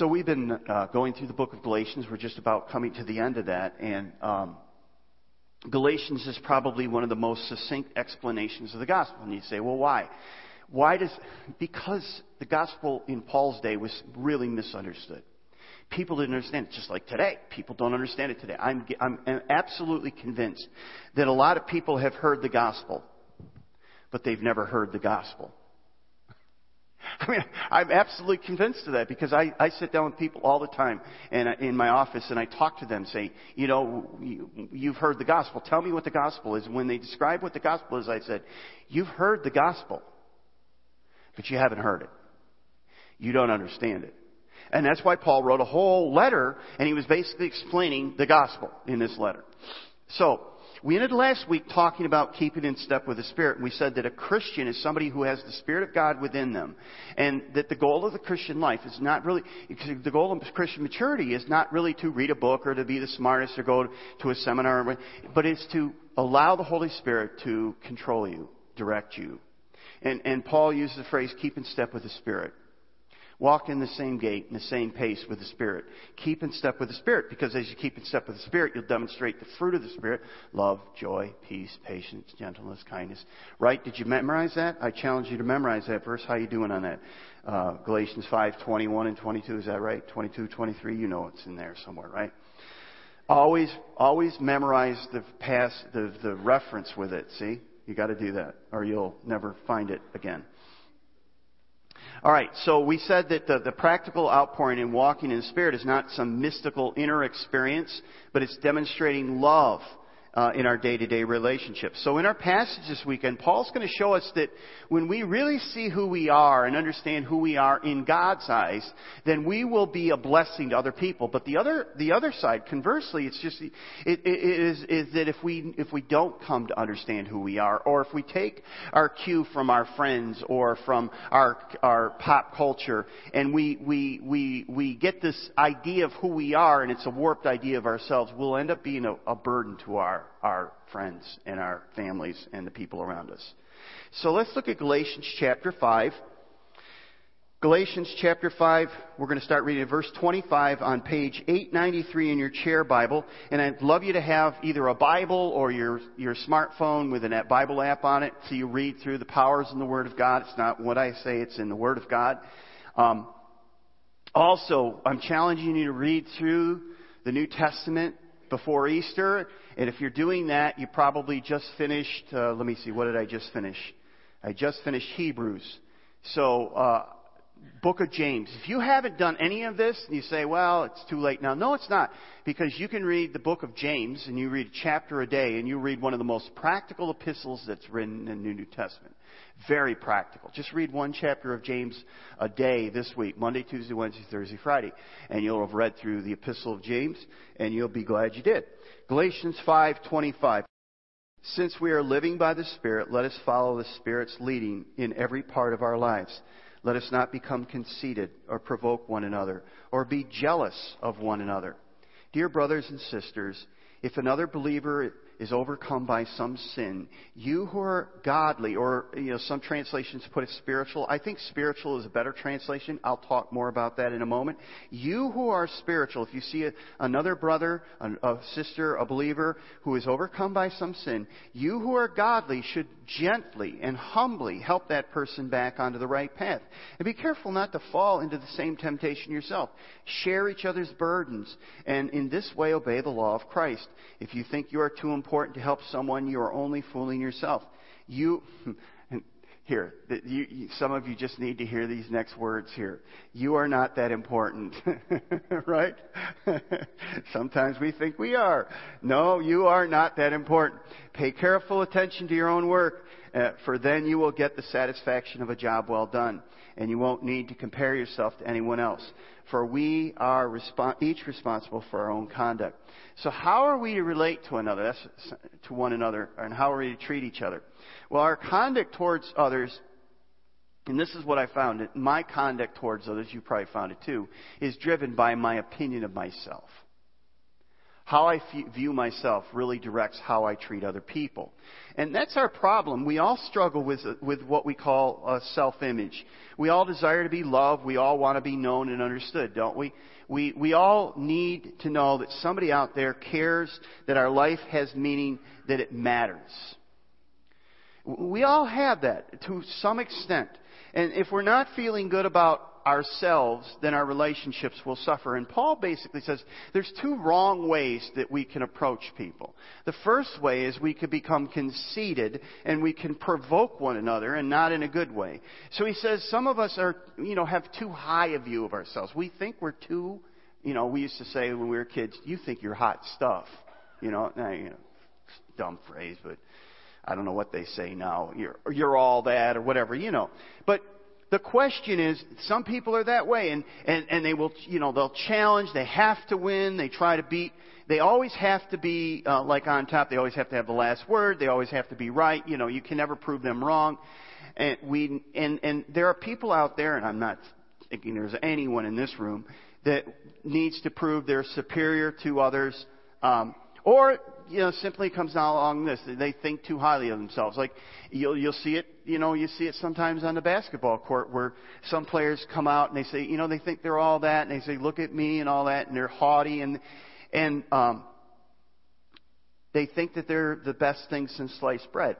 So we've been uh, going through the book of Galatians. We're just about coming to the end of that, and um, Galatians is probably one of the most succinct explanations of the gospel. And you say, well, why? Why does? Because the gospel in Paul's day was really misunderstood. People didn't understand it, just like today. People don't understand it today. I'm, I'm absolutely convinced that a lot of people have heard the gospel, but they've never heard the gospel. I mean, I'm absolutely convinced of that because I, I sit down with people all the time and I, in my office and I talk to them, say, you know, you, you've heard the gospel. Tell me what the gospel is. When they describe what the gospel is, I said, you've heard the gospel, but you haven't heard it. You don't understand it. And that's why Paul wrote a whole letter and he was basically explaining the gospel in this letter. So, we ended last week talking about keeping in step with the Spirit. And we said that a Christian is somebody who has the Spirit of God within them. And that the goal of the Christian life is not really, the goal of Christian maturity is not really to read a book or to be the smartest or go to a seminar, but it's to allow the Holy Spirit to control you, direct you. And, and Paul uses the phrase, keep in step with the Spirit. Walk in the same gait, in the same pace with the Spirit. Keep in step with the Spirit, because as you keep in step with the Spirit, you'll demonstrate the fruit of the Spirit love, joy, peace, patience, gentleness, kindness. Right? Did you memorize that? I challenge you to memorize that verse. How you doing on that? Uh, Galatians 5, 21 and 22, is that right? 22, 23, you know it's in there somewhere, right? Always, always memorize the past, the, the reference with it, see? You gotta do that, or you'll never find it again. All right, so we said that the, the practical outpouring and walking in the Spirit is not some mystical inner experience, but it's demonstrating love uh, in our day-to-day relationships. So in our passage this weekend, Paul's going to show us that when we really see who we are and understand who we are in God's eyes, then we will be a blessing to other people. But the other, the other side, conversely, it's just, it, it is, is that if we, if we don't come to understand who we are, or if we take our cue from our friends or from our, our pop culture, and we, we, we, we get this idea of who we are, and it's a warped idea of ourselves, we'll end up being a, a burden to our our, friends and our families and the people around us. So let's look at Galatians chapter 5. Galatians chapter 5, we're going to start reading verse 25 on page 893 in your chair Bible. And I'd love you to have either a Bible or your, your smartphone with a Bible app on it so you read through the powers in the Word of God. It's not what I say, it's in the Word of God. Um, also, I'm challenging you to read through the New Testament before Easter. And if you're doing that, you probably just finished, uh, let me see, what did I just finish? I just finished Hebrews. So, uh, book of James. If you haven't done any of this and you say, well, it's too late now. No, it's not. Because you can read the book of James and you read a chapter a day and you read one of the most practical epistles that's written in the New Testament. Very practical. Just read one chapter of James a day this week, Monday, Tuesday, Wednesday, Thursday, Friday. And you'll have read through the epistle of James and you'll be glad you did. Galatians 5:25 Since we are living by the Spirit, let us follow the Spirit's leading in every part of our lives. Let us not become conceited or provoke one another or be jealous of one another. Dear brothers and sisters, if another believer is overcome by some sin, you who are godly, or you know, some translations put it spiritual. I think spiritual is a better translation. I'll talk more about that in a moment. You who are spiritual, if you see a, another brother, a, a sister, a believer who is overcome by some sin, you who are godly should gently and humbly help that person back onto the right path. And be careful not to fall into the same temptation yourself. Share each other's burdens, and in this way obey the law of Christ. If you think you are too important important to help someone, you are only fooling yourself. You, here, you, some of you just need to hear these next words here. You are not that important, right? Sometimes we think we are. No, you are not that important. Pay careful attention to your own work, uh, for then you will get the satisfaction of a job well done, and you won't need to compare yourself to anyone else. For we are resp- each responsible for our own conduct. So how are we to relate to another, That's, to one another, and how are we to treat each other? Well, our conduct towards others, and this is what I found, my conduct towards others, you probably found it too, is driven by my opinion of myself. How I view myself really directs how I treat other people. And that's our problem. We all struggle with, with what we call a self-image. We all desire to be loved. We all want to be known and understood, don't we? We, we all need to know that somebody out there cares, that our life has meaning, that it matters. We all have that to some extent. And if we're not feeling good about ourselves, then our relationships will suffer. And Paul basically says there's two wrong ways that we can approach people. The first way is we could become conceited and we can provoke one another and not in a good way. So he says some of us are, you know, have too high a view of ourselves. We think we're too, you know, we used to say when we were kids, you think you're hot stuff. You know, you know dumb phrase, but I don't know what they say now. You're, you're all that or whatever, you know. But the question is, some people are that way, and, and, and they will, you know, they'll challenge, they have to win, they try to beat, they always have to be, uh, like on top, they always have to have the last word, they always have to be right, you know, you can never prove them wrong. And we, and, and there are people out there, and I'm not thinking there's anyone in this room, that needs to prove they're superior to others, um, or you know, simply comes down along this. They think too highly of themselves. Like you'll you'll see it, you know, you see it sometimes on the basketball court where some players come out and they say, you know, they think they're all that, and they say, look at me and all that, and they're haughty and and um, they think that they're the best thing since sliced bread.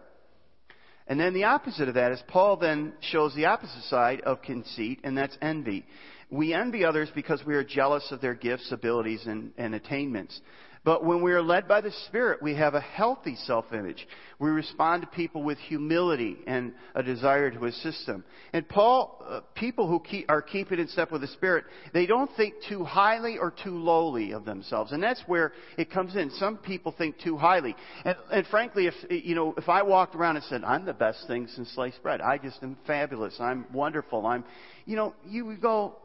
And then the opposite of that is Paul then shows the opposite side of conceit, and that's envy. We envy others because we are jealous of their gifts, abilities, and, and attainments. But when we are led by the Spirit, we have a healthy self-image. We respond to people with humility and a desire to assist them. And Paul, uh, people who keep, are keeping in step with the Spirit, they don't think too highly or too lowly of themselves. And that's where it comes in. Some people think too highly. And, and frankly, if, you know, if I walked around and said, I'm the best thing since sliced bread, I just am fabulous, I'm wonderful, I'm, you know, you would go,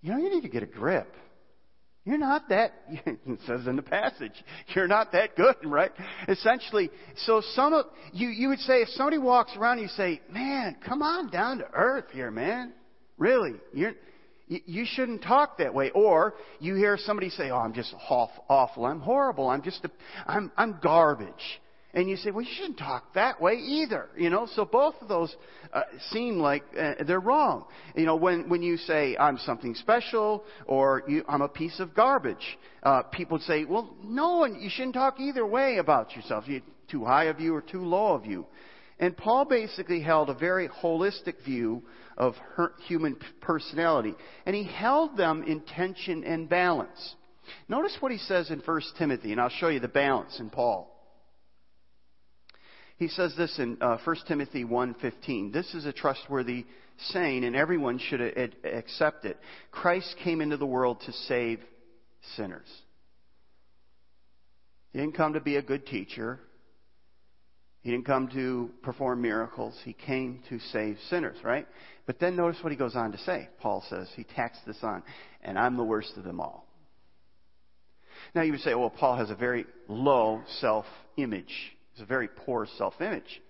you know, you need to get a grip. You're not that, it says in the passage, you're not that good, right? Essentially, so some of, you, you would say, if somebody walks around and you say, man, come on down to earth here, man. Really, you're, you shouldn't talk that way. Or you hear somebody say, oh, I'm just awful, I'm horrible, I'm just, a, I'm, I'm garbage. And you say, well, you shouldn't talk that way either. You know, so both of those uh, seem like uh, they're wrong. You know, when when you say I'm something special or you, I'm a piece of garbage, uh, people say, well, no, and you shouldn't talk either way about yourself. You too high of you or too low of you. And Paul basically held a very holistic view of her, human personality, and he held them in tension and balance. Notice what he says in 1 Timothy, and I'll show you the balance in Paul. He says this in uh, 1 Timothy 1:15. This is a trustworthy saying, and everyone should accept it. Christ came into the world to save sinners. He didn't come to be a good teacher. He didn't come to perform miracles. He came to save sinners, right? But then notice what he goes on to say. Paul says, he tacks this on, and I'm the worst of them all. Now you would say, well, Paul has a very low self image. It's a very poor self image.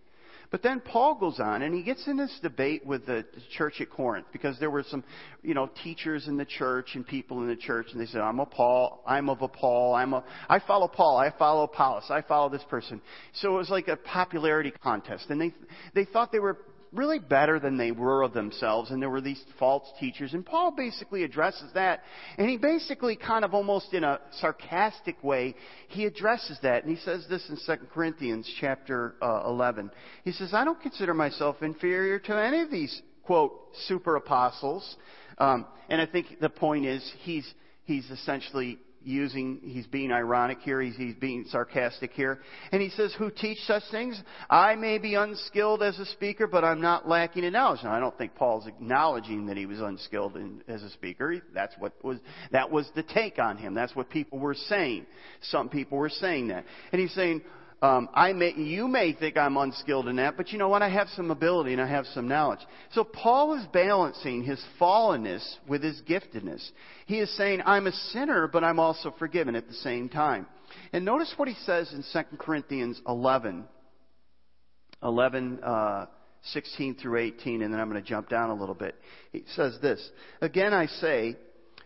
But then Paul goes on and he gets in this debate with the church at Corinth because there were some, you know, teachers in the church and people in the church and they said, I'm a Paul, I'm of a Paul, I'm a, I follow Paul, I follow Apollos, I follow this person. So it was like a popularity contest and they, they thought they were really better than they were of themselves, and there were these false teachers. And Paul basically addresses that, and he basically, kind of almost in a sarcastic way, he addresses that, and he says this in 2 Corinthians chapter uh, 11. He says, "I don't consider myself inferior to any of these quote super apostles." Um, and I think the point is he's he's essentially using, he's being ironic here, he's, he's being sarcastic here. And he says, Who teach such things? I may be unskilled as a speaker, but I'm not lacking in knowledge. Now, I don't think Paul's acknowledging that he was unskilled in, as a speaker. That's what was, that was the take on him. That's what people were saying. Some people were saying that. And he's saying, um, I may, you may think I'm unskilled in that, but you know what? I have some ability and I have some knowledge. So Paul is balancing his fallenness with his giftedness. He is saying, I'm a sinner, but I'm also forgiven at the same time. And notice what he says in 2 Corinthians 11, 11, uh, 16 through 18, and then I'm going to jump down a little bit. He says this, Again I say,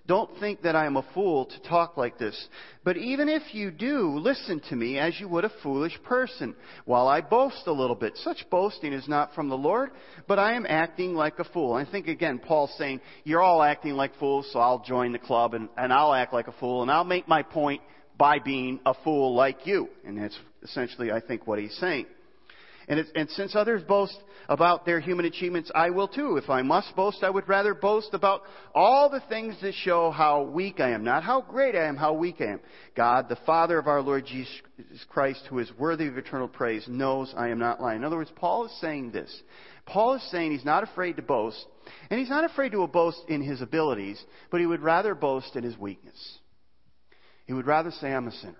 Don't think that I am a fool to talk like this. But even if you do, listen to me as you would a foolish person, while I boast a little bit. Such boasting is not from the Lord, but I am acting like a fool. I think again, Paul's saying, you're all acting like fools, so I'll join the club and, and I'll act like a fool and I'll make my point by being a fool like you. And that's essentially, I think, what he's saying. And, and, since others boast about their human achievements, I will too. If I must boast, I would rather boast about all the things that show how weak I am. Not how great I am, how weak I am. God, the Father of our Lord Jesus Christ, who is worthy of eternal praise, knows I am not lying. In other words, Paul is saying this. Paul is saying he's not afraid to boast, and he's not afraid to boast in his abilities, but he would rather boast in his weakness. He would rather say, I'm a sinner.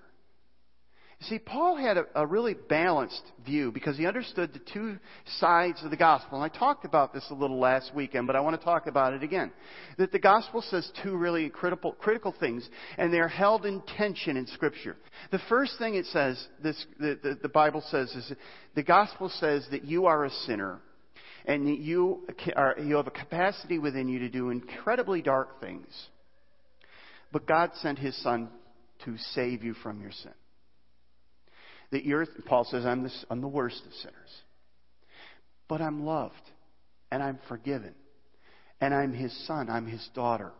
See, Paul had a, a, really balanced view because he understood the two sides of the gospel. And I talked about this a little last weekend, but I want to talk about it again. That the gospel says two really critical, critical things, and they're held in tension in Scripture. The first thing it says, this, the, the, the Bible says, is the gospel says that you are a sinner, and you, are, you have a capacity within you to do incredibly dark things. But God sent His Son to save you from your sin that you're, Paul says, I'm the, I'm the worst of sinners. But I'm loved, and I'm forgiven, and I'm his son, I'm his daughter.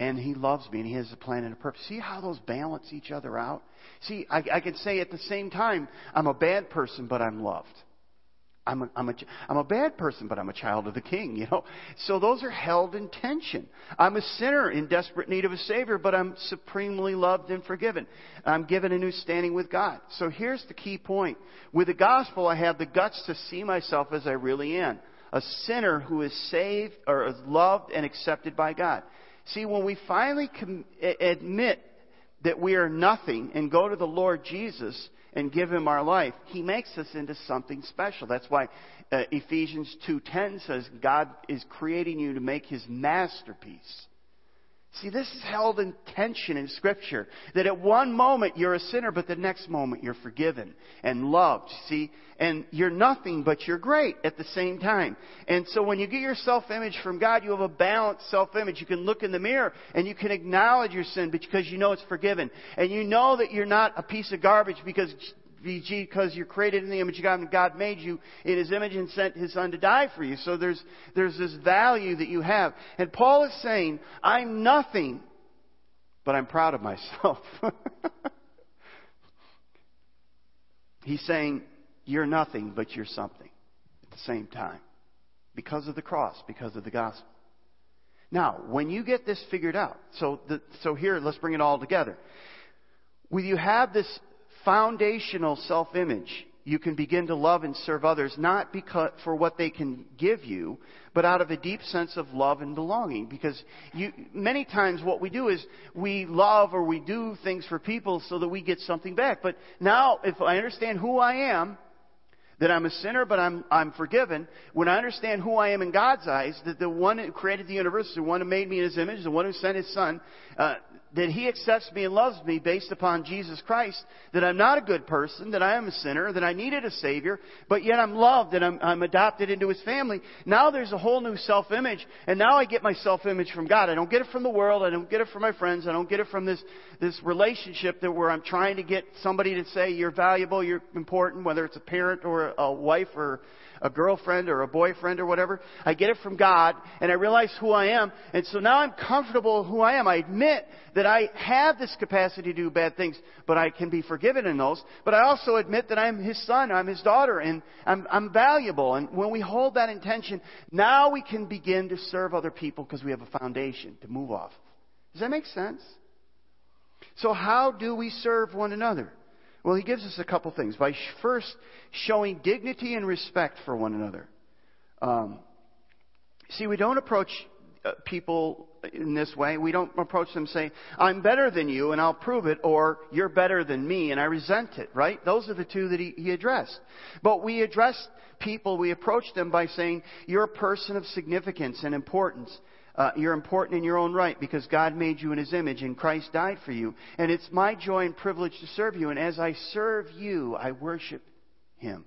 And he loves me, and he has a plan and a purpose. See how those balance each other out? See, I, I could say at the same time, I'm a bad person, but I'm loved. I'm a, I'm, a, I'm a bad person, but I'm a child of the king, you know. So those are held in tension. I'm a sinner in desperate need of a savior, but I'm supremely loved and forgiven. I'm given a new standing with God. So here's the key point. With the gospel, I have the guts to see myself as I really am. A sinner who is saved or is loved and accepted by God. See, when we finally com- admit that we are nothing and go to the Lord Jesus, and give him our life, he makes us into something special. That's why uh, Ephesians 2:10 says God is creating you to make his masterpiece. See, this is held in tension in Scripture. That at one moment you're a sinner, but the next moment you're forgiven and loved. See, and you're nothing, but you're great at the same time. And so when you get your self-image from God, you have a balanced self-image. You can look in the mirror and you can acknowledge your sin because you know it's forgiven. And you know that you're not a piece of garbage because because you're created in the image of God and God made you in His image and sent His Son to die for you. So there's, there's this value that you have. And Paul is saying, I'm nothing, but I'm proud of myself. He's saying, you're nothing, but you're something at the same time. Because of the cross, because of the gospel. Now, when you get this figured out, so, the, so here, let's bring it all together. When you have this foundational self image, you can begin to love and serve others not because for what they can give you, but out of a deep sense of love and belonging. Because you, many times what we do is we love or we do things for people so that we get something back. But now, if I understand who I am, that I'm a sinner, but I'm, I'm forgiven. When I understand who I am in God's eyes, that the one who created the universe, the one who made me in His image, the one who sent His Son, uh, that He accepts me and loves me based upon Jesus Christ, that I'm not a good person, that I am a sinner, that I needed a Savior, but yet I'm loved and I'm, I'm adopted into His family. Now there's a whole new self-image, and now I get my self-image from God. I don't get it from the world, I don't get it from my friends, I don't get it from this, this relationship that where I'm trying to get somebody to say you're valuable, you're important, whether it's a parent or a wife or a girlfriend or a boyfriend or whatever. I get it from God and I realize who I am. And so now I'm comfortable who I am. I admit that I have this capacity to do bad things, but I can be forgiven in those. But I also admit that I'm His son, I'm His daughter, and I'm, I'm valuable. And when we hold that intention, now we can begin to serve other people because we have a foundation to move off. Does that make sense? So how do we serve one another? Well, he gives us a couple things. By first showing dignity and respect for one another. Um, see, we don't approach uh, people in this way. We don't approach them saying, I'm better than you and I'll prove it, or you're better than me and I resent it, right? Those are the two that he, he addressed. But we address people, we approach them by saying, you're a person of significance and importance. Uh, you're important in your own right because God made you in His image and Christ died for you. And it's my joy and privilege to serve you. And as I serve you, I worship Him.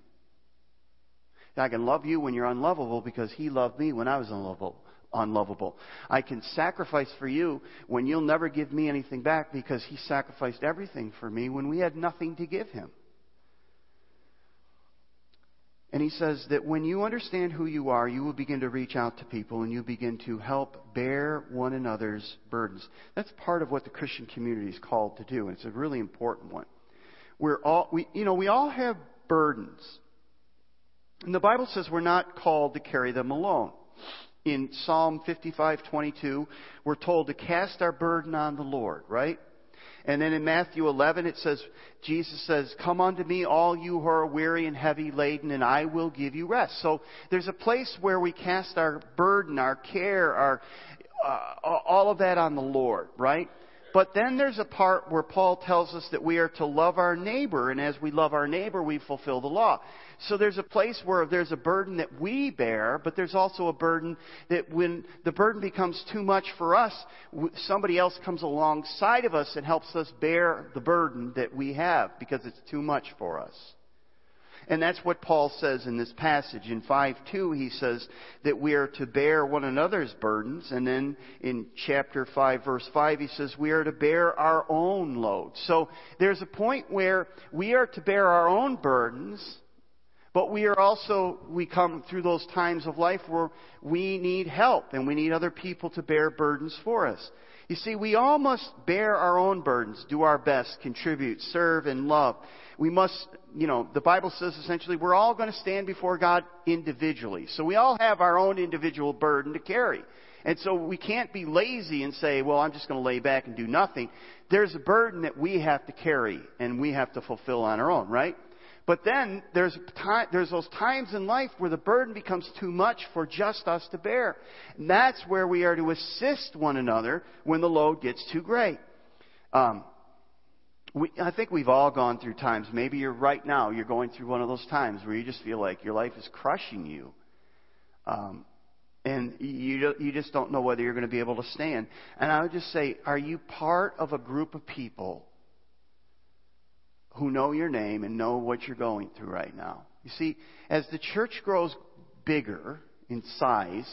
I can love you when you're unlovable because He loved me when I was unlovable. unlovable. I can sacrifice for you when you'll never give me anything back because he sacrificed everything for me when we had nothing to give him. And he says that when you understand who you are, you will begin to reach out to people and you begin to help bear one another's burdens. That's part of what the Christian community is called to do, and it's a really important one. We're all, we, you know, we all have burdens. And the Bible says we're not called to carry them alone. In Psalm 55:22, we're told to cast our burden on the Lord, right? And then in Matthew 11, it says, Jesus says, Come unto me, all you who are weary and heavy laden, and I will give you rest. So there's a place where we cast our burden, our care, our, uh, all of that on the Lord, right? But then there's a part where Paul tells us that we are to love our neighbor, and as we love our neighbor, we fulfill the law. So there's a place where there's a burden that we bear, but there's also a burden that when the burden becomes too much for us, somebody else comes alongside of us and helps us bear the burden that we have because it's too much for us. And that's what Paul says in this passage. In 5.2, he says that we are to bear one another's burdens. And then in chapter 5, verse 5, he says we are to bear our own load. So there's a point where we are to bear our own burdens, but we are also, we come through those times of life where we need help and we need other people to bear burdens for us. You see, we all must bear our own burdens, do our best, contribute, serve, and love. We must, you know, the Bible says essentially we're all going to stand before God individually. So we all have our own individual burden to carry. And so we can't be lazy and say, well, I'm just going to lay back and do nothing. There's a burden that we have to carry and we have to fulfill on our own, right? But then there's, time, there's those times in life where the burden becomes too much for just us to bear. And that's where we are to assist one another when the load gets too great. Um, we, I think we've all gone through times. Maybe you're right now, you're going through one of those times where you just feel like your life is crushing you. Um, and you, you just don't know whether you're going to be able to stand. And I would just say, are you part of a group of people who know your name and know what you're going through right now. You see, as the church grows bigger in size,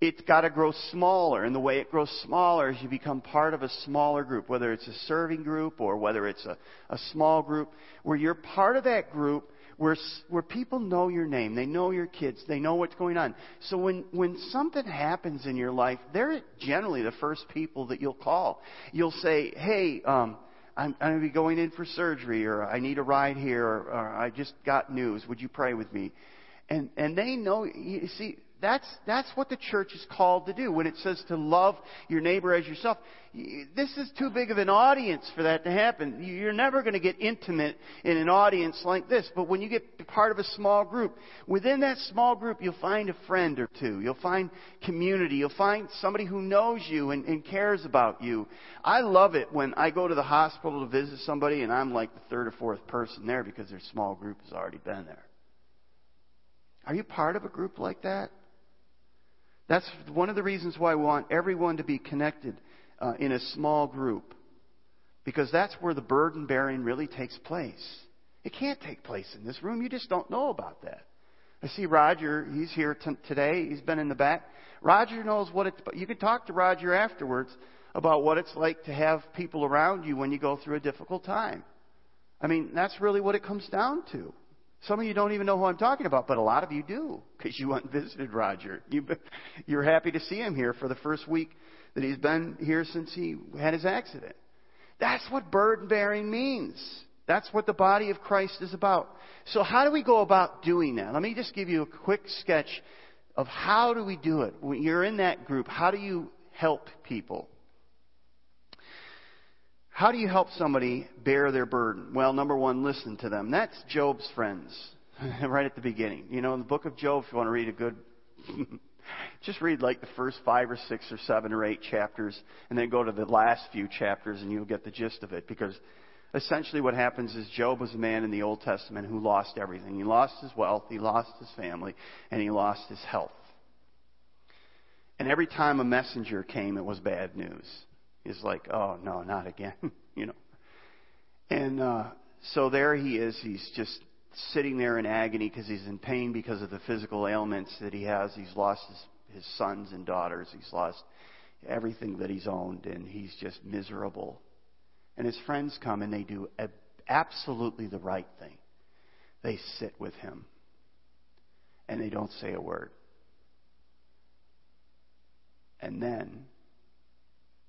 it's got to grow smaller. And the way it grows smaller is you become part of a smaller group, whether it's a serving group or whether it's a, a small group, where you're part of that group where, where people know your name. They know your kids. They know what's going on. So when, when something happens in your life, they're generally the first people that you'll call. You'll say, hey, um, I'm, I'm going to be going in for surgery, or I need a ride here, or, or I just got news. Would you pray with me? And and they know. You see, that's, that's what the church is called to do. When it says to love your neighbor as yourself, this is too big of an audience for that to happen. You're never going to get intimate in an audience like this. But when you get part of a small group, within that small group, you'll find a friend or two. You'll find community. You'll find somebody who knows you and, and cares about you. I love it when I go to the hospital to visit somebody and I'm like the third or fourth person there because their small group has already been there. Are you part of a group like that? That's one of the reasons why we want everyone to be connected uh, in a small group. Because that's where the burden bearing really takes place. It can't take place in this room. You just don't know about that. I see Roger. He's here t- today. He's been in the back. Roger knows what it's. You can talk to Roger afterwards about what it's like to have people around you when you go through a difficult time. I mean, that's really what it comes down to. Some of you don't even know who I'm talking about, but a lot of you do because you went and visited Roger. You, you're happy to see him here for the first week that he's been here since he had his accident. That's what burden bearing means. That's what the body of Christ is about. So how do we go about doing that? Let me just give you a quick sketch of how do we do it. When you're in that group, how do you help people? How do you help somebody bear their burden? Well, number one, listen to them. That's Job's friends, right at the beginning. You know, in the book of Job, if you want to read a good, just read like the first five or six or seven or eight chapters, and then go to the last few chapters, and you'll get the gist of it. Because essentially, what happens is Job was a man in the Old Testament who lost everything. He lost his wealth, he lost his family, and he lost his health. And every time a messenger came, it was bad news is like, oh no, not again, you know. And uh, so there he is. He's just sitting there in agony because he's in pain because of the physical ailments that he has. He's lost his, his sons and daughters. He's lost everything that he's owned, and he's just miserable. And his friends come and they do absolutely the right thing. They sit with him, and they don't say a word. And then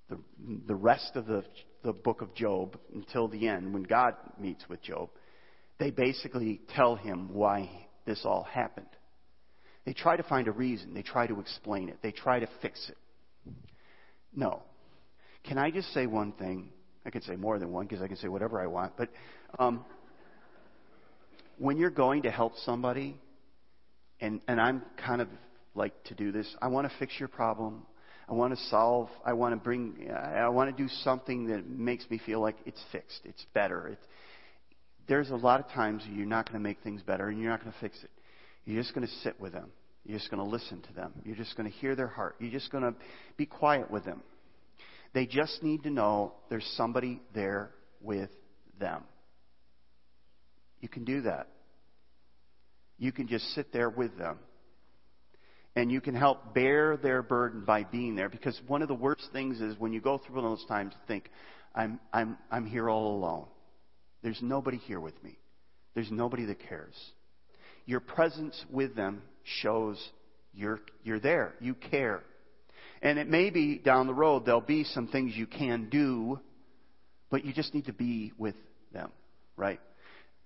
the, the rest of the, the book of Job until the end, when God meets with Job, they basically tell him why this all happened. They try to find a reason. They try to explain it. They try to fix it. No. Can I just say one thing? I could say more than one because I can say whatever I want. But um, when you're going to help somebody, and, and I'm kind of like to do this, I want to fix your problem. I want to solve, I want to bring, I want to do something that makes me feel like it's fixed, it's better. It, there's a lot of times you're not going to make things better and you're not going to fix it. You're just going to sit with them. You're just going to listen to them. You're just going to hear their heart. You're just going to be quiet with them. They just need to know there's somebody there with them. You can do that. You can just sit there with them and you can help bear their burden by being there. Because one of the worst things is when you go through one of those times, to think, I'm, I'm, I'm here all alone. There's nobody here with me. There's nobody that cares. Your presence with them shows you're, you're there. You care. And it may be down the road, there'll be some things you can do, but you just need to be with them, right?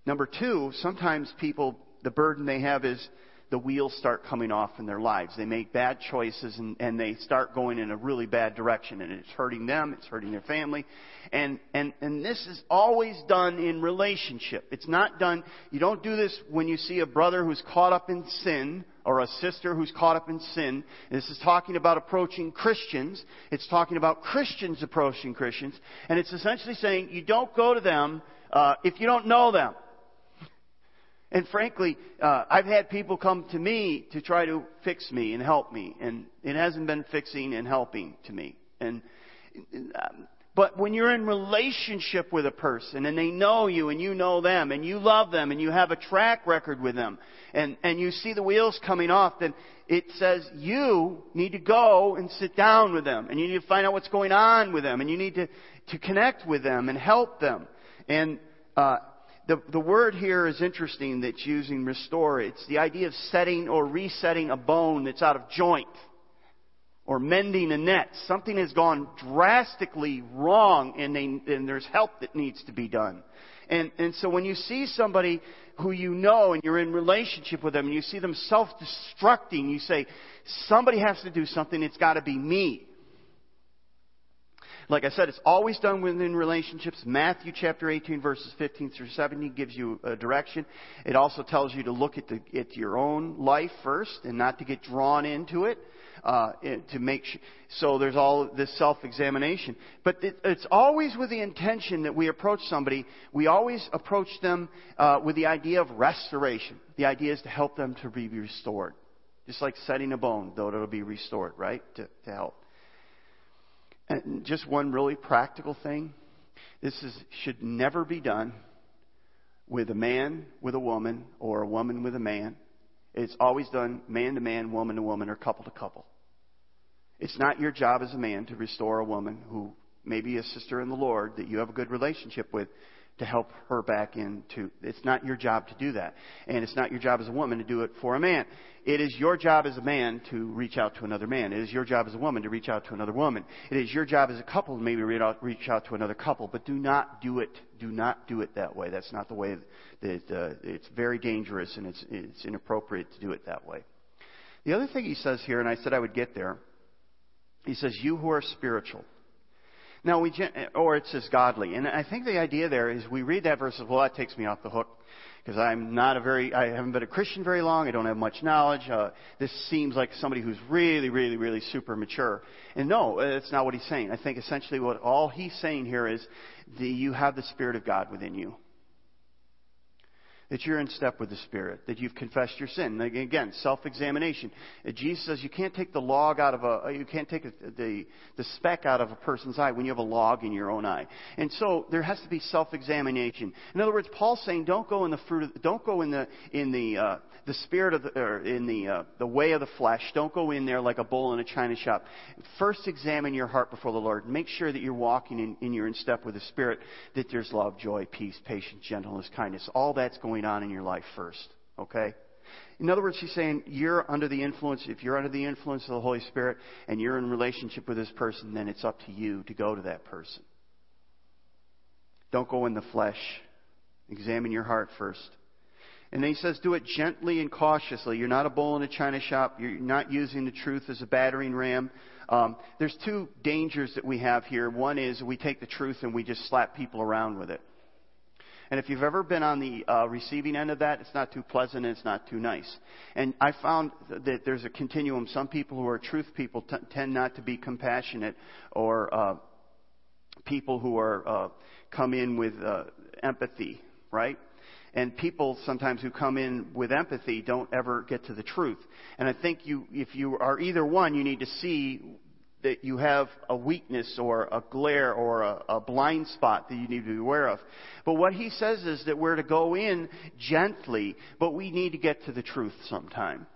Number two, sometimes people, the burden they have is the wheels start coming off in their lives. They make bad choices and, and they start going in a really bad direction and it's hurting them, it's hurting their family. And, and, and this is always done in relationship. It's not done, you don't do this when you see a brother who's caught up in sin or a sister who's caught up in sin. This is talking about approaching Christians. It's talking about Christians approaching Christians. And it's essentially saying you don't go to them uh, if you don't know them. And frankly, uh, I've had people come to me to try to fix me and help me, and it hasn't been fixing and helping to me. And um, but when you're in relationship with a person and they know you and you know them and you love them and you have a track record with them and, and you see the wheels coming off, then it says you need to go and sit down with them and you need to find out what's going on with them and you need to, to connect with them and help them. And uh, the, the word here is interesting that's using restore. It's the idea of setting or resetting a bone that's out of joint or mending a net. Something has gone drastically wrong and, they, and there's help that needs to be done. And, and so when you see somebody who you know and you're in relationship with them and you see them self-destructing, you say, somebody has to do something. It's got to be me. Like I said, it's always done within relationships. Matthew chapter 18 verses 15 through 17 gives you a direction. It also tells you to look at, the, at your own life first and not to get drawn into it. Uh, to make sh- so there's all this self-examination, but it, it's always with the intention that we approach somebody. We always approach them uh, with the idea of restoration. The idea is to help them to be restored, just like setting a bone, though it'll be restored, right? To, to help. And just one really practical thing. This is, should never be done with a man with a woman or a woman with a man. It's always done man to man, woman to woman, or couple to couple. It's not your job as a man to restore a woman who may be a sister in the Lord that you have a good relationship with to help her back into. It's not your job to do that. And it's not your job as a woman to do it for a man. It is your job as a man to reach out to another man. It is your job as a woman to reach out to another woman. It is your job as a couple to maybe reach out, to another couple. But do not do it. Do not do it that way. That's not the way that uh, it's very dangerous and it's, it's inappropriate to do it that way. The other thing he says here, and I said I would get there, he says, You who are spiritual. Now we, or it says godly. And I think the idea there is we read that verse well, that takes me off the hook because I'm not a very, I haven't been a Christian very long. I don't have much knowledge. Uh, this seems like somebody who's really, really, really super mature. And no, that's not what he's saying. I think essentially what all he's saying here is that you have the Spirit of God within you. That you're in step with the Spirit, that you've confessed your sin. Again, self-examination. Uh, Jesus says you can't take the log out of a, uh, you can't take the, the speck out of a person's eye when you have a log in your own eye. And so there has to be self-examination. In other words, Paul's saying don't go in the fruit of, don't go in the, in the, uh, the spirit of the, or in the, uh, the way of the flesh. Don't go in there like a bull in a china shop. First examine your heart before the Lord. Make sure that you're walking in, in you're in step with the Spirit, that there's love, joy, peace, patience, gentleness, kindness. All that's going on in your life first. Okay? In other words, he's saying you're under the influence, if you're under the influence of the Holy Spirit and you're in relationship with this person, then it's up to you to go to that person. Don't go in the flesh. Examine your heart first. And then he says, do it gently and cautiously. You're not a bull in a china shop. You're not using the truth as a battering ram. Um, there's two dangers that we have here. One is we take the truth and we just slap people around with it. And if you've ever been on the uh, receiving end of that, it's not too pleasant and it's not too nice. And I found that there's a continuum. Some people who are truth people t- tend not to be compassionate or uh, people who are uh, come in with uh, empathy, right? And people sometimes who come in with empathy don't ever get to the truth. And I think you, if you are either one, you need to see that you have a weakness or a glare or a, a, blind spot that you need to be aware of. But what he says is that we're to go in gently, but we need to get to the truth sometime.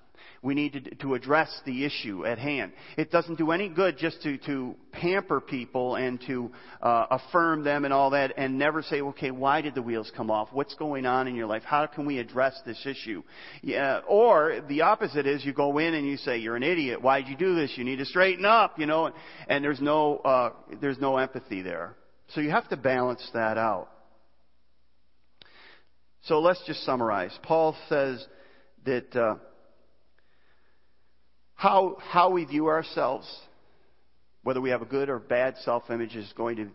We need to, to address the issue at hand. It doesn't do any good just to, to pamper people and to uh, affirm them and all that and never say, okay, why did the wheels come off? What's going on in your life? How can we address this issue? Yeah, or the opposite is you go in and you say, you're an idiot. Why'd you do this? You need to straighten up, you know, and there's no, uh, there's no empathy there. So you have to balance that out. So let's just summarize. Paul says that uh, how, how we view ourselves, whether we have a good or bad self image, is going to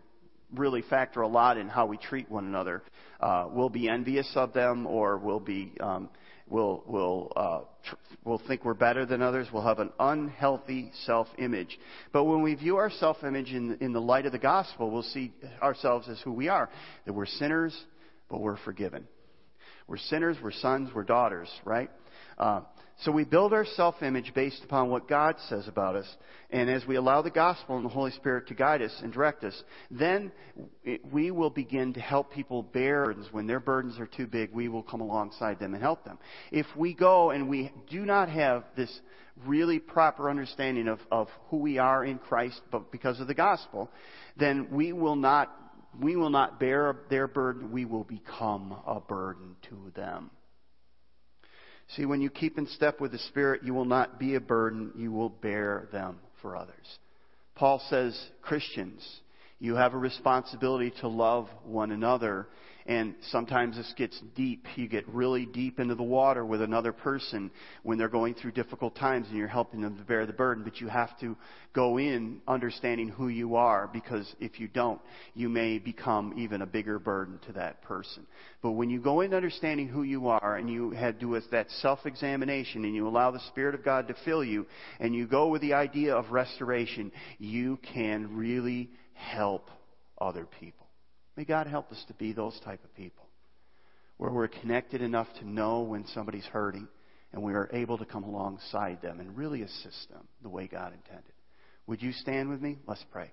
really factor a lot in how we treat one another. Uh, we'll be envious of them, or we'll be um, we'll we'll uh, tr- we'll think we're better than others. We'll have an unhealthy self-image. But when we view our self-image in in the light of the gospel, we'll see ourselves as who we are. That we're sinners, but we're forgiven. We're sinners. We're sons. We're daughters. Right? Uh, so we build our self-image based upon what God says about us. And as we allow the gospel and the Holy Spirit to guide us and direct us, then we will begin to help people bear burdens. When their burdens are too big, we will come alongside them and help them. If we go and we do not have this really proper understanding of, of who we are in Christ, but because of the gospel, then we will not we will not bear their burden. We will become a burden to them. See, when you keep in step with the Spirit, you will not be a burden, you will bear them for others. Paul says, Christians, you have a responsibility to love one another and sometimes this gets deep. You get really deep into the water with another person when they're going through difficult times and you're helping them to bear the burden. But you have to go in understanding who you are because if you don't, you may become even a bigger burden to that person. But when you go in understanding who you are and you do with that self-examination and you allow the Spirit of God to fill you and you go with the idea of restoration, you can really help other people. May God help us to be those type of people where we're connected enough to know when somebody's hurting and we are able to come alongside them and really assist them the way God intended. Would you stand with me? Let's pray.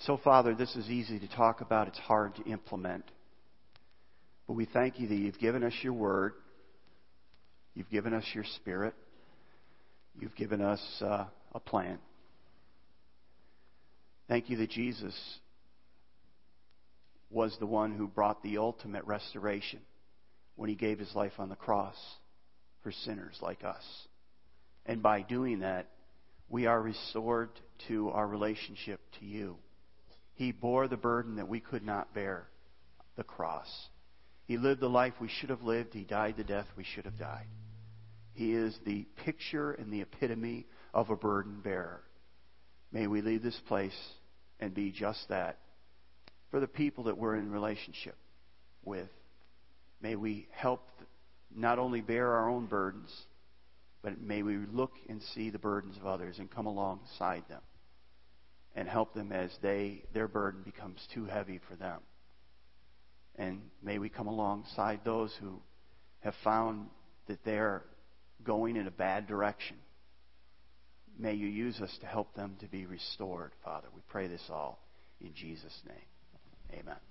So, Father, this is easy to talk about, it's hard to implement. But we thank you that you've given us your word, you've given us your spirit, you've given us uh, a plan. Thank you that Jesus was the one who brought the ultimate restoration when he gave his life on the cross for sinners like us. And by doing that, we are restored to our relationship to you. He bore the burden that we could not bear, the cross. He lived the life we should have lived. He died the death we should have died. He is the picture and the epitome of a burden bearer. May we leave this place and be just that for the people that we're in relationship with. May we help not only bear our own burdens, but may we look and see the burdens of others and come alongside them and help them as they their burden becomes too heavy for them. And may we come alongside those who have found that they're going in a bad direction. May you use us to help them to be restored, Father. We pray this all in Jesus' name. Amen.